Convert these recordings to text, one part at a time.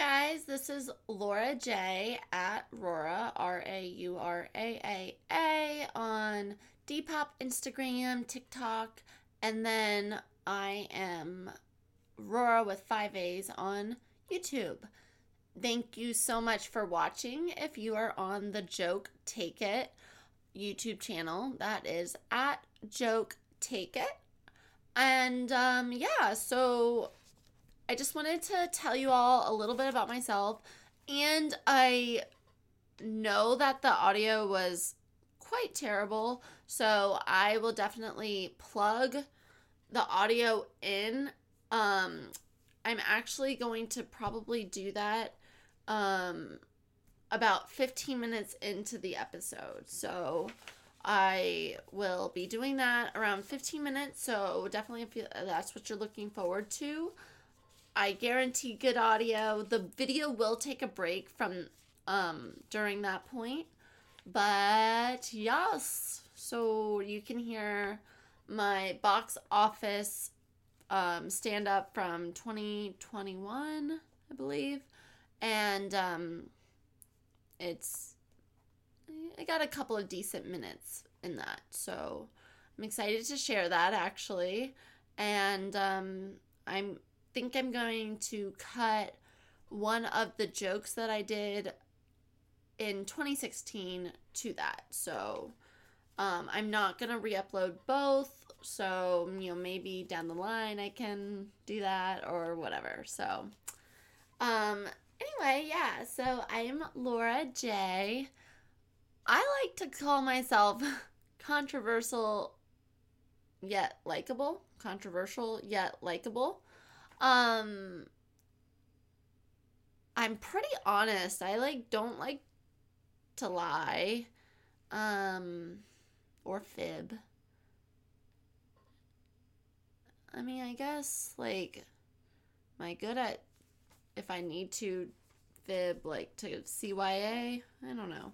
guys, this is Laura J at Raura, R A U R A A A, on Depop, Instagram, TikTok, and then I am Raura with five A's on YouTube. Thank you so much for watching. If you are on the Joke Take It YouTube channel, that is at Joke Take It. And um, yeah, so I just wanted to tell you all a little bit about myself. And I know that the audio was quite terrible. So I will definitely plug the audio in. Um, I'm actually going to probably do that um, about 15 minutes into the episode. So I will be doing that around 15 minutes. So definitely, if you, that's what you're looking forward to, I guarantee good audio. The video will take a break from um during that point. But yes, so you can hear my box office um stand up from 2021, I believe. And um it's I got a couple of decent minutes in that. So I'm excited to share that actually. And um I'm think I'm going to cut one of the jokes that I did in 2016 to that. So um, I'm not going to re upload both. So, you know, maybe down the line I can do that or whatever. So, um, anyway, yeah. So I'm Laura J. I like to call myself controversial yet likable. Controversial yet likable. Um I'm pretty honest. I like don't like to lie um or fib. I mean, I guess like am I good at if I need to fib like to CYA? I don't know.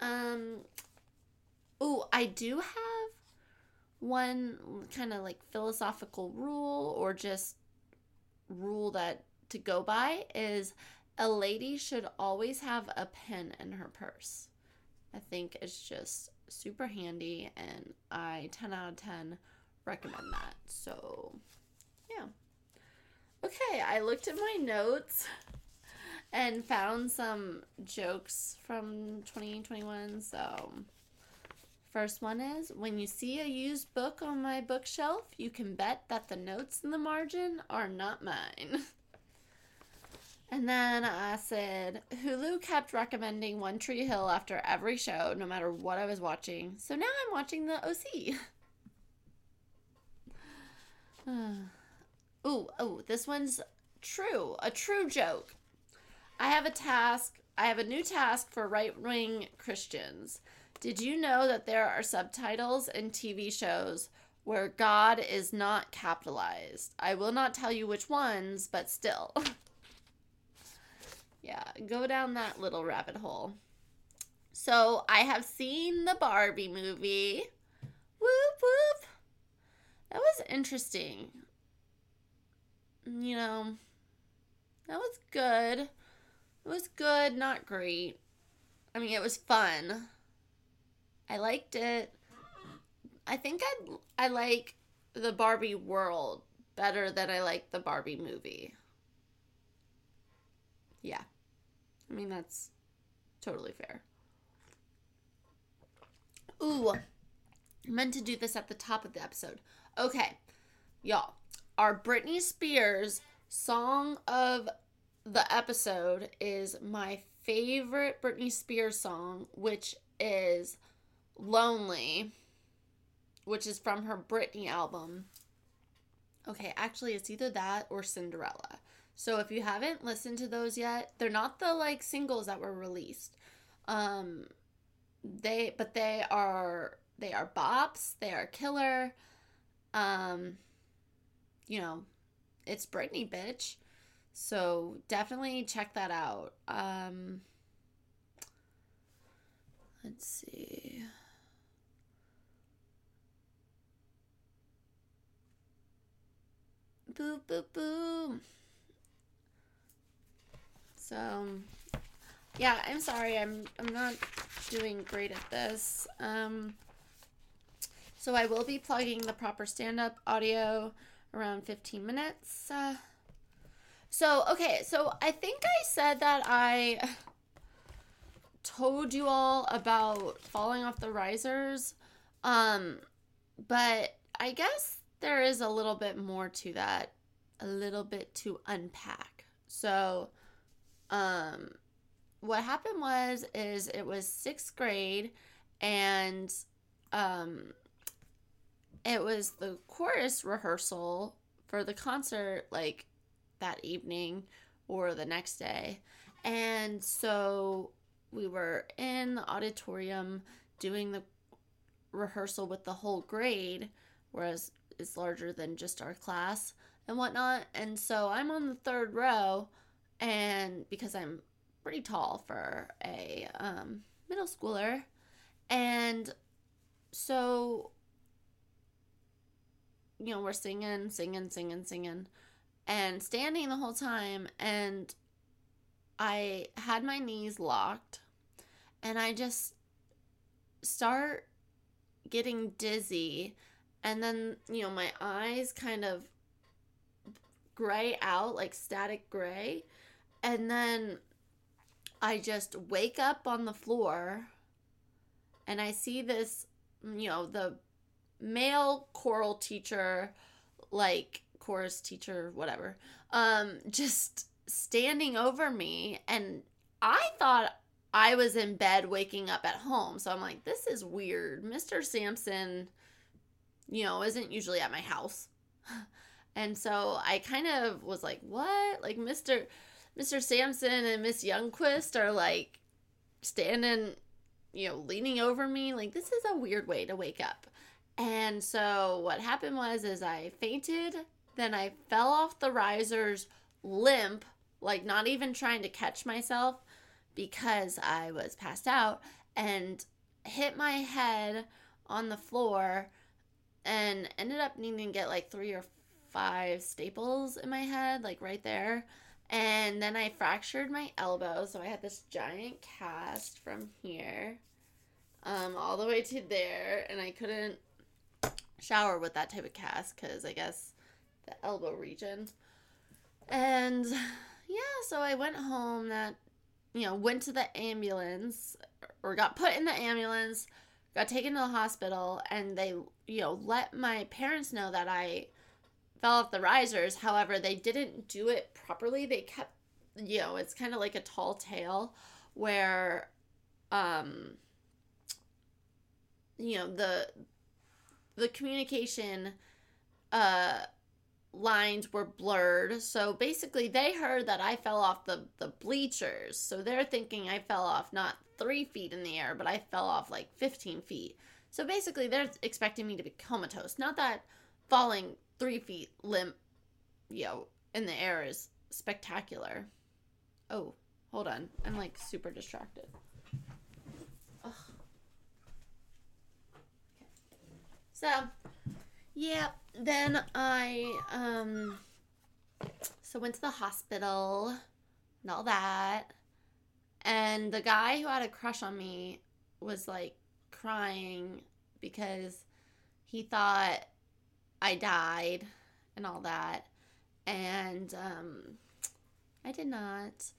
Um Oh, I do have one kind of like philosophical rule or just rule that to go by is a lady should always have a pen in her purse. I think it's just super handy and I 10 out of 10 recommend that. So, yeah. Okay, I looked at my notes and found some jokes from 2021. So, First one is when you see a used book on my bookshelf, you can bet that the notes in the margin are not mine. and then I said Hulu kept recommending One Tree Hill after every show, no matter what I was watching. So now I'm watching the OC. ooh, oh, this one's true. A true joke. I have a task. I have a new task for right wing Christians. Did you know that there are subtitles in TV shows where God is not capitalized? I will not tell you which ones, but still. yeah, go down that little rabbit hole. So, I have seen the Barbie movie. Whoop whoop. That was interesting. You know, that was good. It was good, not great. I mean, it was fun. I liked it. I think I I like the Barbie world better than I like the Barbie movie. Yeah. I mean that's totally fair. Ooh. Meant to do this at the top of the episode. Okay. Y'all, our Britney Spears song of the episode is my favorite Britney Spears song, which is Lonely, which is from her Britney album. Okay, actually, it's either that or Cinderella. So if you haven't listened to those yet, they're not the like singles that were released. Um, they but they are they are bops. They are killer. Um, you know, it's Britney, bitch. So definitely check that out. Um, let's see. Boop, boop, boop. So yeah, I'm sorry. I'm I'm not doing great at this. Um so I will be plugging the proper stand-up audio around 15 minutes. Uh, so okay, so I think I said that I told you all about falling off the risers. Um but I guess there is a little bit more to that, a little bit to unpack. So, um, what happened was is it was sixth grade, and um, it was the chorus rehearsal for the concert like that evening or the next day, and so we were in the auditorium doing the rehearsal with the whole grade, whereas it's larger than just our class and whatnot. And so I'm on the third row, and because I'm pretty tall for a um, middle schooler, and so you know we're singing, singing, singing, singing, and standing the whole time, and I had my knees locked, and I just start getting dizzy and then you know my eyes kind of gray out like static gray and then i just wake up on the floor and i see this you know the male choral teacher like chorus teacher whatever um just standing over me and i thought I was in bed waking up at home. So I'm like, this is weird. Mr. Sampson, you know, isn't usually at my house. And so I kind of was like, what? Like Mr. Mr. Sampson and Miss Youngquist are like standing, you know, leaning over me. Like this is a weird way to wake up. And so what happened was is I fainted, then I fell off the risers limp, like not even trying to catch myself because I was passed out and hit my head on the floor and ended up needing to get like three or five staples in my head, like right there. And then I fractured my elbow, so I had this giant cast from here um, all the way to there, and I couldn't shower with that type of cast because I guess the elbow region. And yeah, so I went home that you know, went to the ambulance or got put in the ambulance, got taken to the hospital, and they, you know, let my parents know that I fell off the risers. However, they didn't do it properly. They kept, you know, it's kind of like a tall tale where, um, you know, the, the communication, uh, lines were blurred. So basically, they heard that I fell off the, the bleachers. So they're thinking I fell off not three feet in the air, but I fell off like 15 feet. So basically, they're expecting me to be comatose. Not that falling three feet limp, you know, in the air is spectacular. Oh, hold on. I'm like super distracted. Ugh. So, yeah, then I um so went to the hospital and all that. And the guy who had a crush on me was like crying because he thought I died and all that. And um I did not.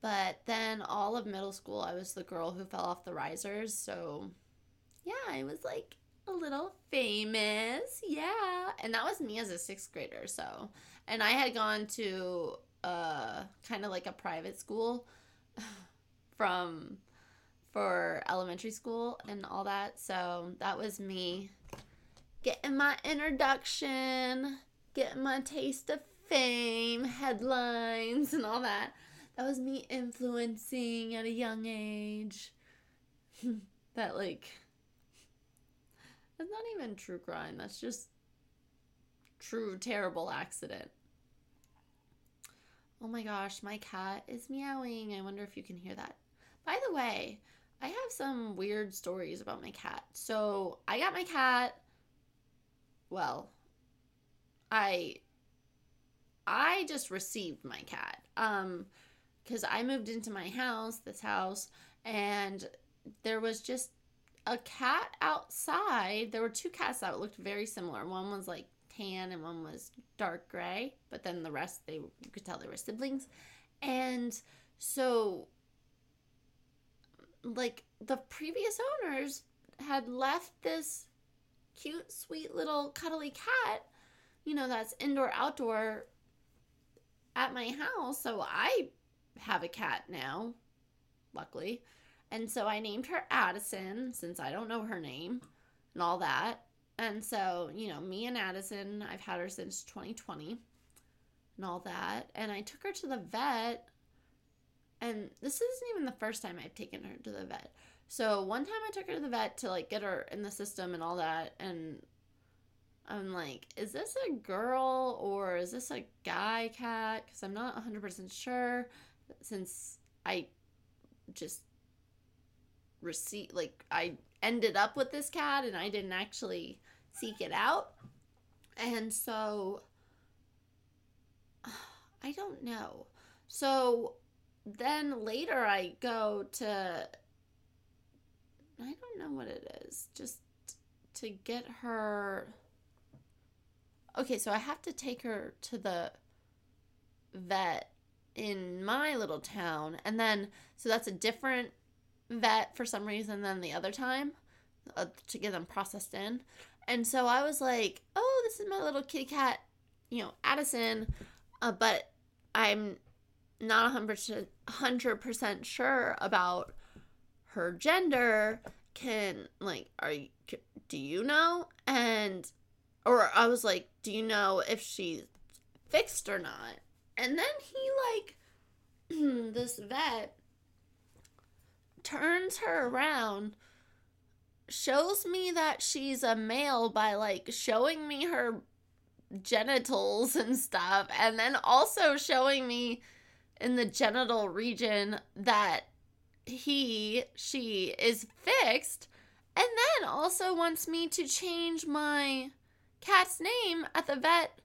But then all of middle school I was the girl who fell off the risers, so yeah, I was like a little famous. Yeah. And that was me as a sixth grader. So, and I had gone to uh, kind of like a private school from for elementary school and all that. So that was me getting my introduction, getting my taste of fame, headlines, and all that. That was me influencing at a young age. that like that's not even true crime. That's just true terrible accident. Oh my gosh, my cat is meowing. I wonder if you can hear that. By the way, I have some weird stories about my cat. So, I got my cat well, I I just received my cat. Um because I moved into my house, this house, and there was just a cat outside. There were two cats that looked very similar. One was like tan and one was dark gray, but then the rest they you could tell they were siblings. And so like the previous owners had left this cute sweet little cuddly cat, you know, that's indoor outdoor at my house. So I have a cat now, luckily. And so I named her Addison since I don't know her name and all that. And so, you know, me and Addison, I've had her since 2020 and all that. And I took her to the vet. And this isn't even the first time I've taken her to the vet. So one time I took her to the vet to like get her in the system and all that. And I'm like, is this a girl or is this a guy cat? Because I'm not 100% sure since I just receipt like I ended up with this cat and I didn't actually seek it out. And so I don't know. So then later I go to I don't know what it is. Just to get her Okay, so I have to take her to the vet in my little town and then so that's a different vet for some reason than the other time uh, to get them processed in. And so I was like, oh, this is my little kitty cat, you know, Addison. Uh, but I'm not 100%, 100% sure about her gender. Can, like, are you, do you know? And, or I was like, do you know if she's fixed or not? And then he, like, this vet turns her around, shows me that she's a male by like showing me her genitals and stuff, and then also showing me in the genital region that he, she is fixed, and then also wants me to change my cat's name at the vet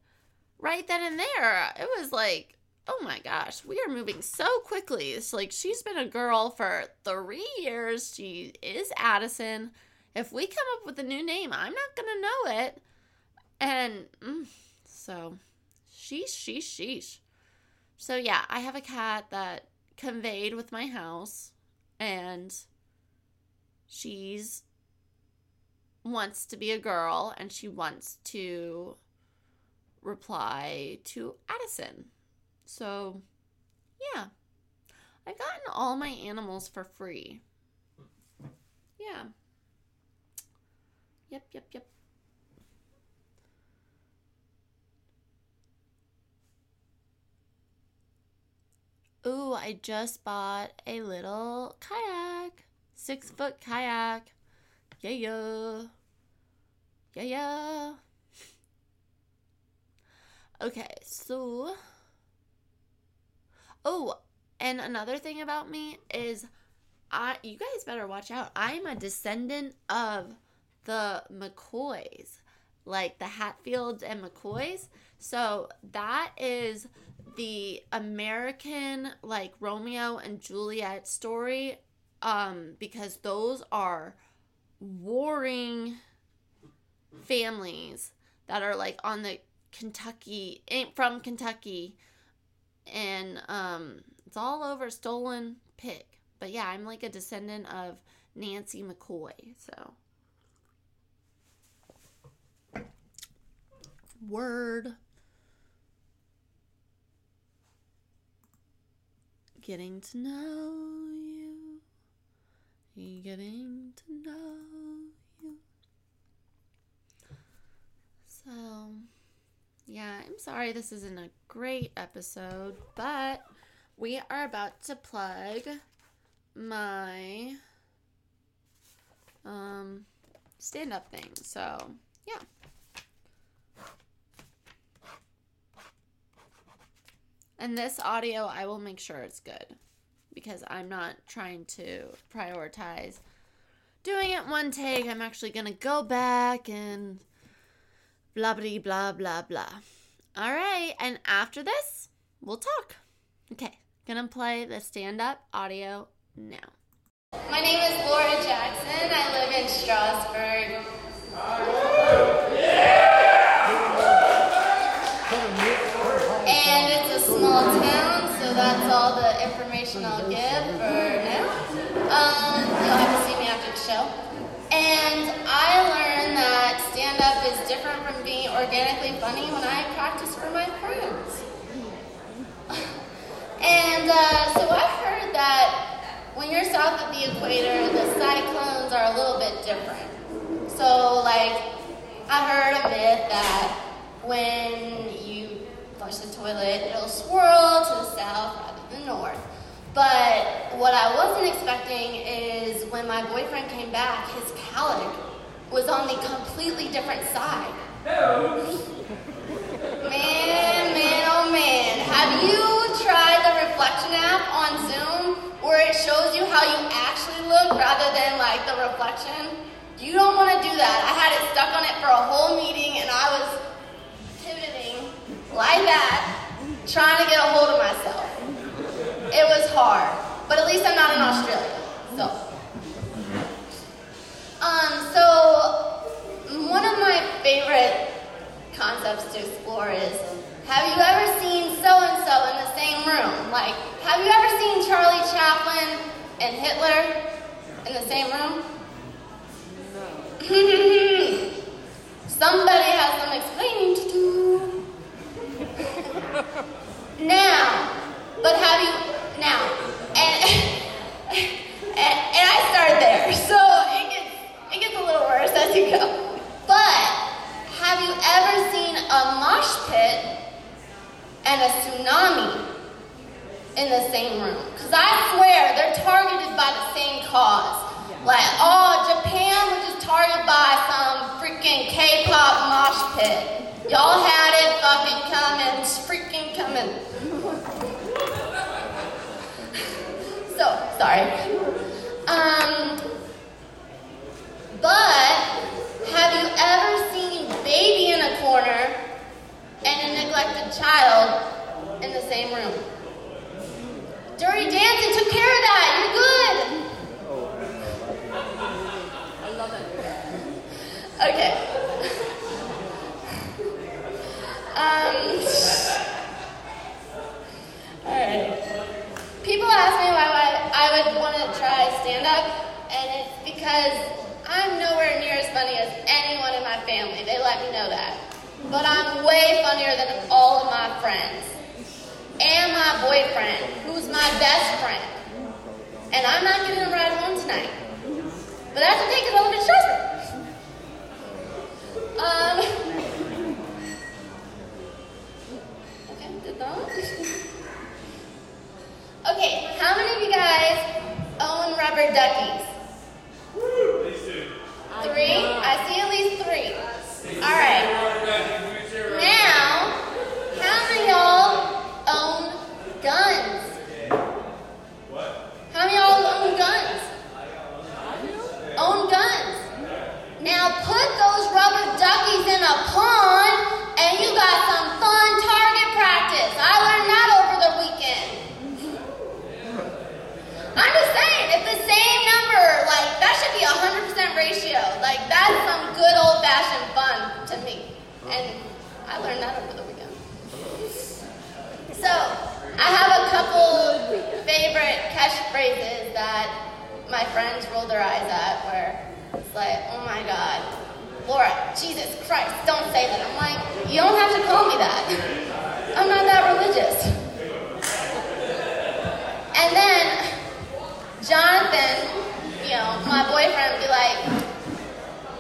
right then and there. It was like, oh my gosh, we are moving so quickly. It's like she's been a girl for three years. She is Addison. If we come up with a new name, I'm not to know it. And mm, so, sheesh, sheesh, sheesh. So, yeah, I have a cat that conveyed with my house, and she's wants to be a girl and she wants to reply to Addison. So, yeah. I've gotten all my animals for free. Yeah. Yep, yep, yep. Ooh, I just bought a little kayak. Six foot kayak. Yeah, yeah. Yeah, yeah. Okay, so. Oh, and another thing about me is I you guys better watch out. I'm a descendant of the McCoys, like the Hatfields and McCoys. So that is the American like Romeo and Juliet story um because those are warring families that are like on the Kentucky ain't from Kentucky and um it's all over stolen pick. But yeah, I'm like a descendant of Nancy McCoy, so. Word. Getting to know you. Getting to know you. So yeah, I'm sorry this isn't a great episode, but we are about to plug my um stand up thing. So, yeah. And this audio, I will make sure it's good because I'm not trying to prioritize doing it one take. I'm actually going to go back and blah, blah, blah, blah, blah. All right. And after this, we'll talk. Okay. Gonna play the stand up audio now. My name is Laura Jackson. I live in Strasburg. And it's a small town, so that's all the information I'll give for now. Um, you'll have to see me after the show. And I learned that stand up is different from being organically funny when I practice for my friends. And uh, so I've heard that when you're south of the equator, the cyclones are a little bit different. So, like, I heard a myth that when you flush the toilet, it'll swirl to the south rather than north. But what I wasn't expecting is when my boyfriend came back, his calic was on the completely different side. Man, man, oh man. Have you tried the reflection app on Zoom where it shows you how you actually look rather than like the reflection? You don't want to do that. I had it stuck on it for a whole meeting and I was pivoting like that, trying to get a hold of myself. It was hard, but at least I'm not in Australia. So, um, so one of my favorite concepts to explore is have you ever seen so and so in the same room? Like, have you ever seen Charlie Chaplin and Hitler in the same room? No. Somebody has some explaining to do. now, but have you now? And, and and I start there, so it gets it gets a little worse as you go. But have you ever seen a mosh pit and a tsunami in the same room? Because I swear they're targeted by the same cause. Like, oh, Japan was just targeted by some freaking K-pop mosh pit. Y'all had it fucking coming, freaking coming. So, sorry. Um, but have you ever seen baby in a corner and a neglected child in the same room? Dirty Dancing took care of that. You're good. I love it. Okay. Um. All right. People ask me why I would want to try stand up, and it's because I'm nowhere near as funny as anyone in my family. They let me know that. But I'm way funnier than all of my friends. And my boyfriend, who's my best friend. And I'm not getting a ride home tonight. But that's okay because I live in Strasburg. Um. Okay, how many of you guys own rubber duckies? Three? I see at least three. All right. Now, how many y'all own guns? How many y'all own guns? Own guns. Now put those rubber duckies in a pond and you got some fun target practice. I learned that over the weekend. I'm just saying, if the same number, like, that should be a 100% ratio. Like, that's some good old fashioned fun to me. And I that over the weekend. So, I have a couple favorite catchphrases that my friends roll their eyes at where it's like, oh my God, Laura, Jesus Christ, don't say that. I'm like, you don't have to call me that. I'm not that religious. And then Jonathan, you know, my boyfriend be like,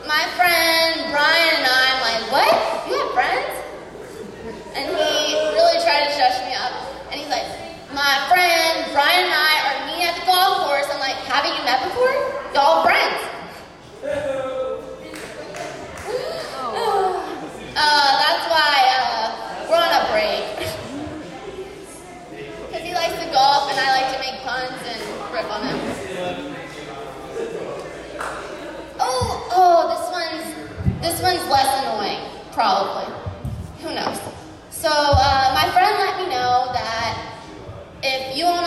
my friend Brian and I, I'm like, what? You have friends? My friend Brian and I are meeting at the golf course. I'm like, haven't you met before? Y'all friends. Uh, that's why uh, we're on a break. Because he likes to golf and I like to make puns and rip on him. Oh, oh, this one's this one's less annoying, probably. Who knows? So uh, my friend let me know that if you own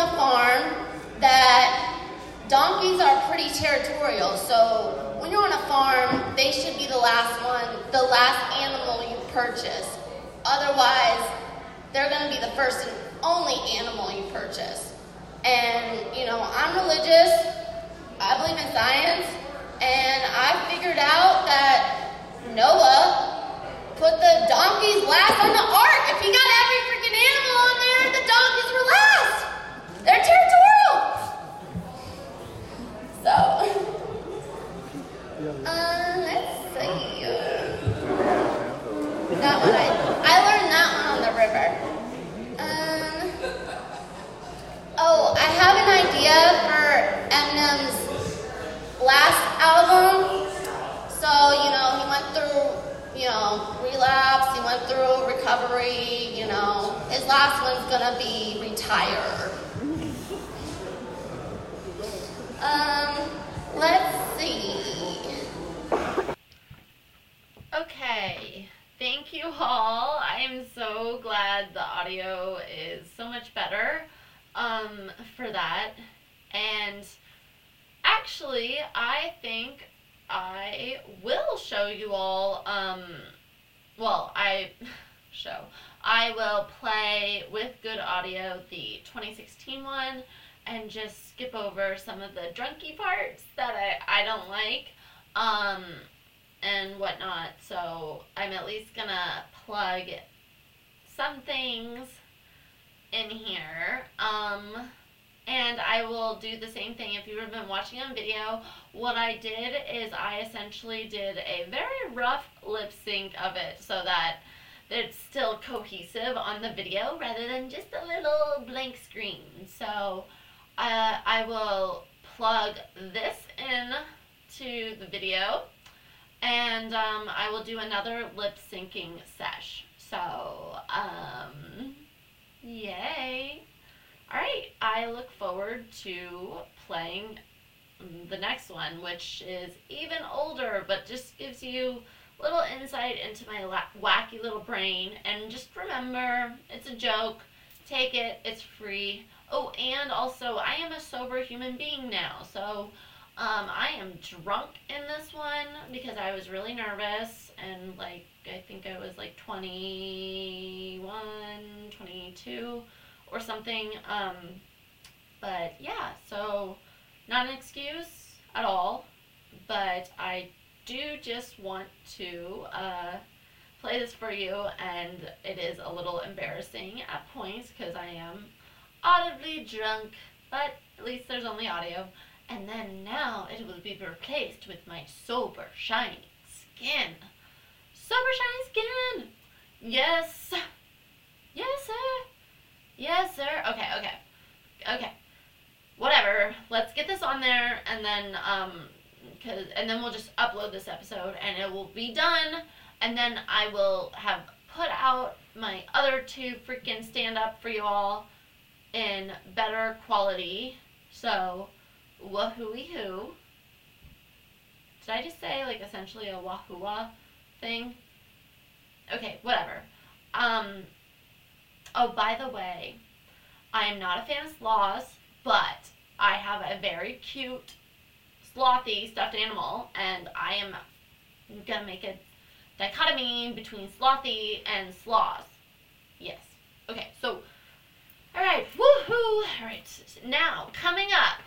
donkeys are pretty territorial, so when you're on a farm, they should be the last one, the last animal you purchase. Otherwise, they're going to be the first and only animal you purchase. And, you know, I'm religious, I believe in science, and I figured out that Noah put the donkeys last on the ark. If he got every freaking animal on there, the donkeys were last. They're territorial. Uh, let's see. I, I learned that one on the river. Um, oh, I have an idea for Eminem's last album. So, you know, he went through, you know, relapse, he went through recovery, you know. His last one's gonna be retire. Um, let's see. Okay, thank you all. I am so glad the audio is so much better um, for that. And actually, I think I will show you all. Um, well, I show. I will play with good audio the 2016 one and just skip over some of the drunky parts that I, I don't like. Um, and whatnot. So I'm at least gonna plug some things in here. Um, and I will do the same thing if you've been watching on video. What I did is I essentially did a very rough lip sync of it so that it's still cohesive on the video rather than just a little blank screen. So uh, I will plug this in to the video and um, I will do another lip syncing sesh. So, um, yay! All right, I look forward to playing the next one, which is even older, but just gives you little insight into my la- wacky little brain. And just remember, it's a joke. Take it. It's free. Oh, and also, I am a sober human being now, so um, I am drunk in this one because I was really nervous and like I think I was like 21, 22 or something. Um, but yeah, so not an excuse at all, but I do just want to uh, play this for you, and it is a little embarrassing at points because I am audibly drunk, but at least there's only audio. And then now it will be replaced with my sober, shiny skin. Sober, shiny skin! Yes! Yes, sir! Yes, sir! Okay, okay. Okay. Whatever. Let's get this on there and then, um, cause, and then we'll just upload this episode and it will be done. And then I will have put out my other two freaking stand up for you all in better quality. So, wahooey hoo. Did I just say like essentially a wahoo thing? Okay, whatever. Um oh by the way, I am not a fan of sloths, but I have a very cute slothy stuffed animal and I am gonna make a dichotomy between slothy and sloths. Yes. Okay, so alright, woohoo! Alright, now coming up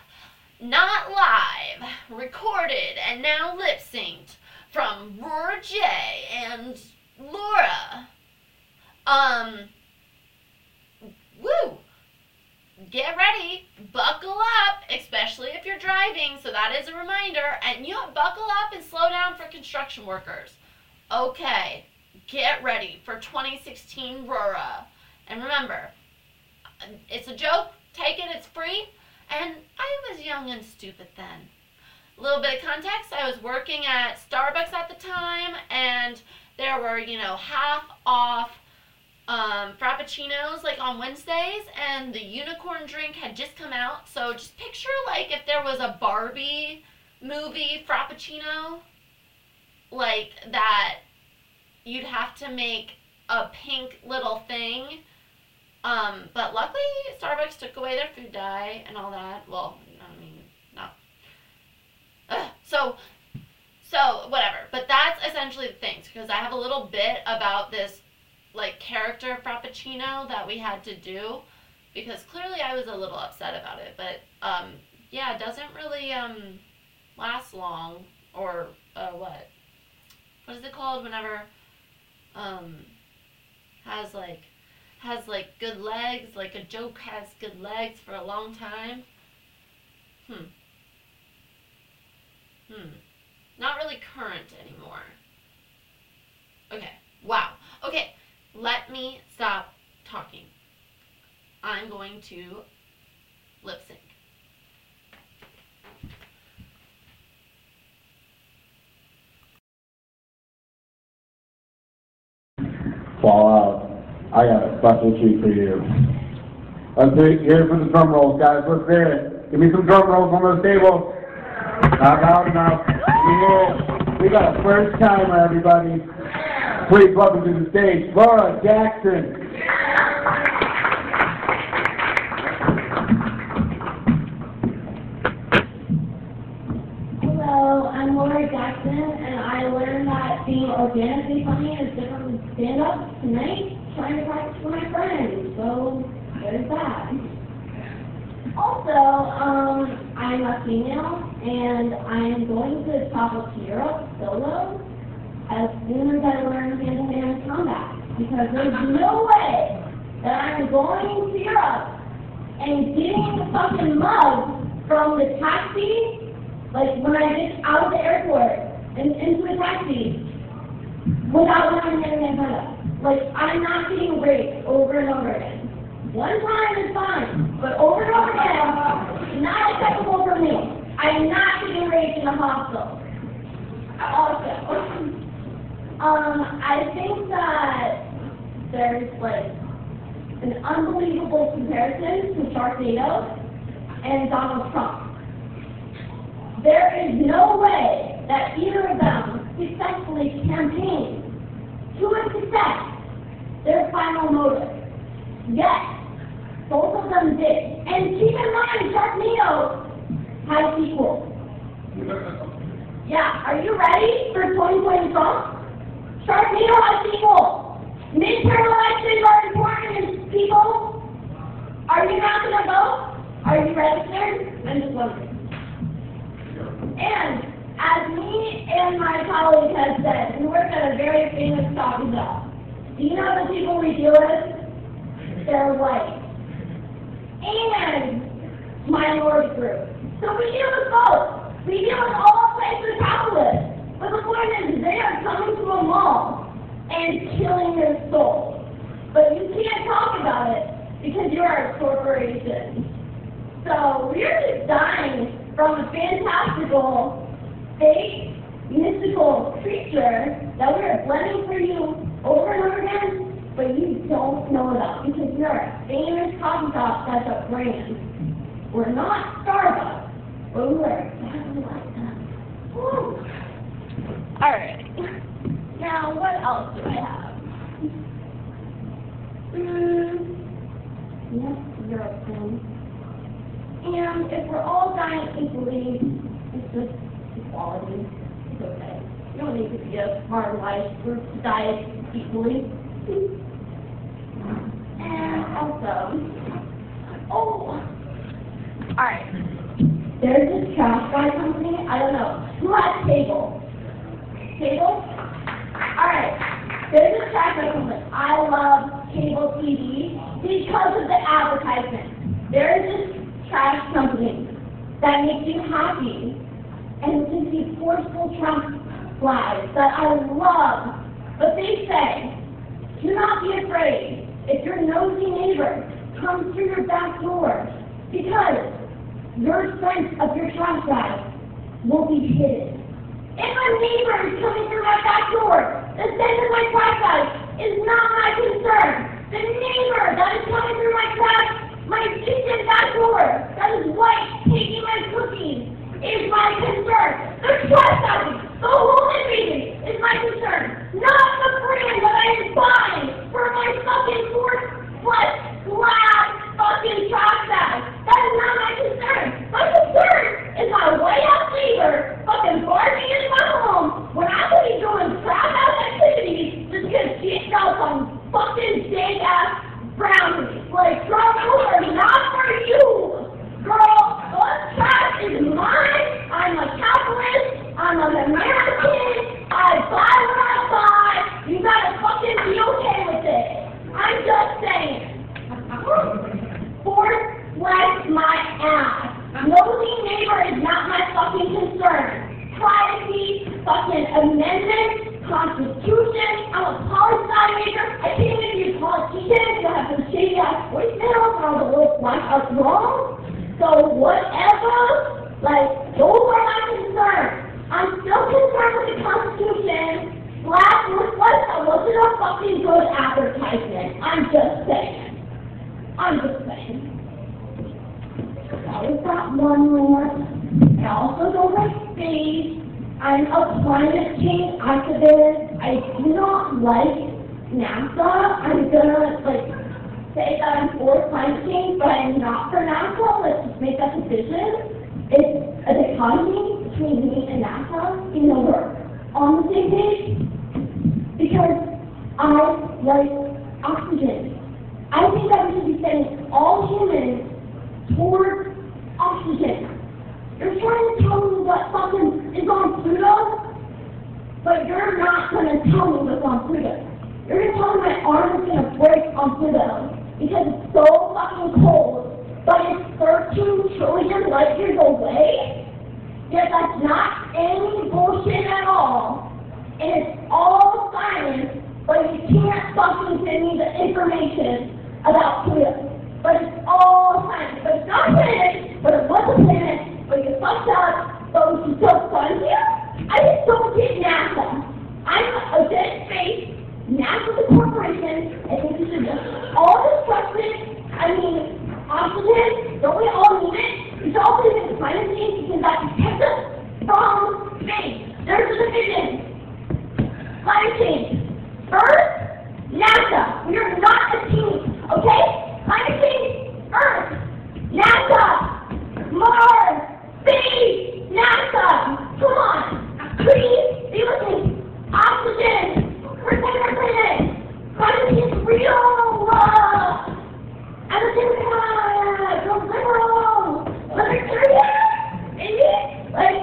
not live, recorded, and now lip synced from Roar J and Laura. Um, woo! Get ready, buckle up, especially if you're driving. So that is a reminder. And you buckle up and slow down for construction workers. Okay, get ready for 2016 Raura. And remember, it's a joke. Take it. It's free. And I was young and stupid then. A little bit of context I was working at Starbucks at the time, and there were, you know, half off um, Frappuccinos like on Wednesdays, and the unicorn drink had just come out. So just picture like if there was a Barbie movie Frappuccino, like that, you'd have to make a pink little thing um, but luckily, Starbucks took away their food dye and all that. Well, I mean, not So, so whatever. But that's essentially the things because I have a little bit about this like character frappuccino that we had to do because clearly I was a little upset about it. But um, yeah, it doesn't really um, last long or uh, what? What is it called whenever um, has like has like good legs, like a joke has good legs for a long time? Hmm. Hmm. Not really current anymore. Okay. Wow. Okay. Let me stop talking. I'm going to lip sync. Fallout. I got a special treat for you. Let's hear it for the drum rolls, guys. Let's hear it. Give me some drum rolls on the table. Not loud enough. We got a first timer, everybody. Please welcome to the stage, Laura Jackson. Hello, I'm Laura Jackson, and I learned that being organically funny is different than stand-up tonight, trying to practice with my friends. So there's that. Also, um, I'm a female, and I'm going to travel to Europe solo as soon as I learn hand-to-hand combat, because there's no way that I'm going to Europe and getting the fucking mug from the taxi like when I get out of the airport and into a taxi without learning about it. Like I'm not getting raped over and over again. One time is fine, but over and over again, not acceptable for me. I'm not getting raped in a hospital. Also, um, I think that there's like an unbelievable comparison to Sharknado and Donald Trump. There is no way that either of them successfully campaigned to a success their final motive. Yes, both of them did. And keep in mind, Sharknado has sequels. Yeah, are you ready for 2020 Trump? Sharknado has sequels. Midterm elections are important, people. Are you not going to vote? Are you registered? I'm just wondering. And as me and my colleague have said, we work at a very famous coffee shop. Do you know the people we deal with? They're white. And minority group. So we deal with both. We deal with all places capitalists. But the point is, they are coming to a mall and killing their soul. But you can't talk about it because you're a corporation. So we're just dying from a fantastical, fake, mystical creature that we are blending for you over and over again, but you don't know about because you're a famous coffee shop that's a brand. We're not Starbucks, but we're! Alright. Now, what else do I have? Hmm. Yes, Europe. And if we're all dying equally, it's just equality. It's okay. You don't need to be a marginalized group to die equally. And also, oh, alright. There's this trash guy company, I don't know, who has cable? Cable? Alright. There's this trash guy company. I love cable TV because of the advertisement. There is this trash company that makes you happy and gives you forceful Trump flags that I love. But they say, do not be afraid if your nosy neighbor comes through your back door because your scent of your trash bag will be hidden. If a neighbor is coming through my back door, the scent of my trash bag is not my concern. The neighbor that is coming through my trash my kitchen back door that is white taking my cookies is my concern. The trust trespassing, the woman beating is my concern. Not the freedom that I am buying for my fucking horse. foot glass fucking process. That is not my concern. My concern is my way out neighbor fucking barging into my home when I could be doing proud ass activities just because she got some fucking big ass brownies. Like, brother, we are not for you. Girl, one is mine. I'm a capitalist. I'm an American. I buy what I buy. You gotta fucking be okay with it. I'm just saying. Bless my ass. Neighbor is not my fucking concern. Privacy, fucking amendment, constitution. I'm a policy maker. I can't even be a politician. You have some shady ass voicemails and all the little black us wrong. So whatever, like, those are my concerns. I'm still concerned with the Constitution. Black that wasn't a fucking good advertisement. I'm just saying. I'm just saying. Always got one more. I also don't like space. I'm a climate change activist. I do not like NASA. I'm gonna like say that I'm for climate change, but I'm not for NASA. Let's just make that decision. It's a dichotomy between me and NASA, even though we're on the same page. Because I like oxygen. I think that we should be sending all humans towards oxygen. You're trying to tell me what fucking is on Pluto, but you're not gonna tell me what's on Pluto. You're gonna tell me my arm is gonna break on Pluto because it's so fucking cold, but it's 13 trillion light years away? Yeah, that's not any bullshit at all. And it's all science, but you can't fucking send me the information about Pluto. But it's all science. But it's not a planet, but it was a planet, but you fucked up, but we can still fund you? I just don't get NASA. I'm a dead space. NASA's the corporation. I think we should just all this trust. I mean, oxygen, don't we all need it? We should use it to climate change because that protects us from space. There's a division. Climate change. Earth, NASA. We are not a team, okay? Climate change, Earth, NASA, Mars, space, NASA. Come on. Please be listening. Oxygen. Real. Uh, at the same time, go liberal. Libertarian. Idiot. Like,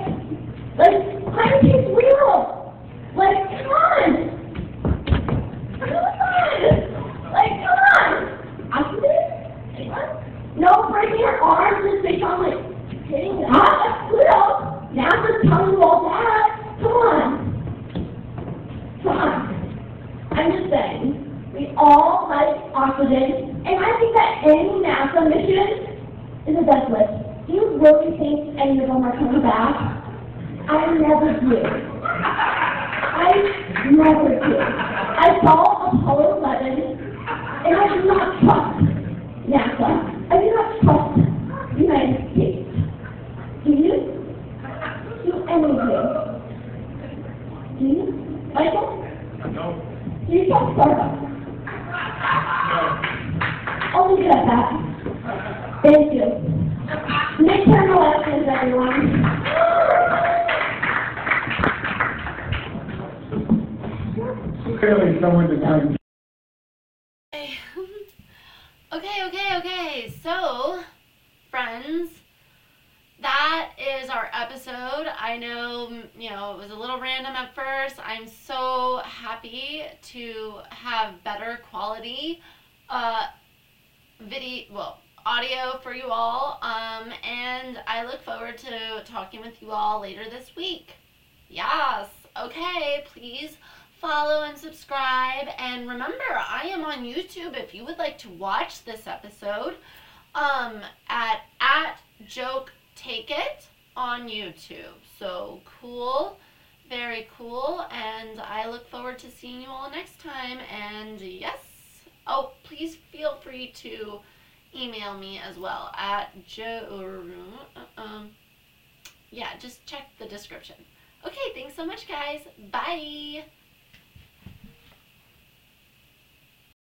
like, climate change is real. Like, come on. Come on! Like, come on! Oxygen? What? No breaking your arms just become like hitting ah, Pluto! Now just telling you all that. Come on. Come on. I'm just saying, we all like oxygen, and I think that any NASA mission is a death wish. Do you really think any of them are coming back? I never do. I never do. I saw Apollo 11, and I do not trust NASA. I do not trust the United States. Do you? Do any of you? Do you? Michael? No. Do you trust Starbucks? I'll leave it at that. Thank you. Midterm elections, everyone. Clearly someone designed Okay. okay, okay, okay. So, friends, that is our episode. I know, mm, you know, it was a little random at first. I'm so happy to have better quality uh video, well, audio for you all. Um and I look forward to talking with you all later this week. Yes. Okay, please follow and subscribe. And remember, I am on YouTube if you would like to watch this episode um, at, at Joke Take It on YouTube. So cool, very cool. And I look forward to seeing you all next time. And yes, oh, please feel free to email me as well at Joe. Um, yeah, just check the description. Okay, thanks so much, guys. Bye.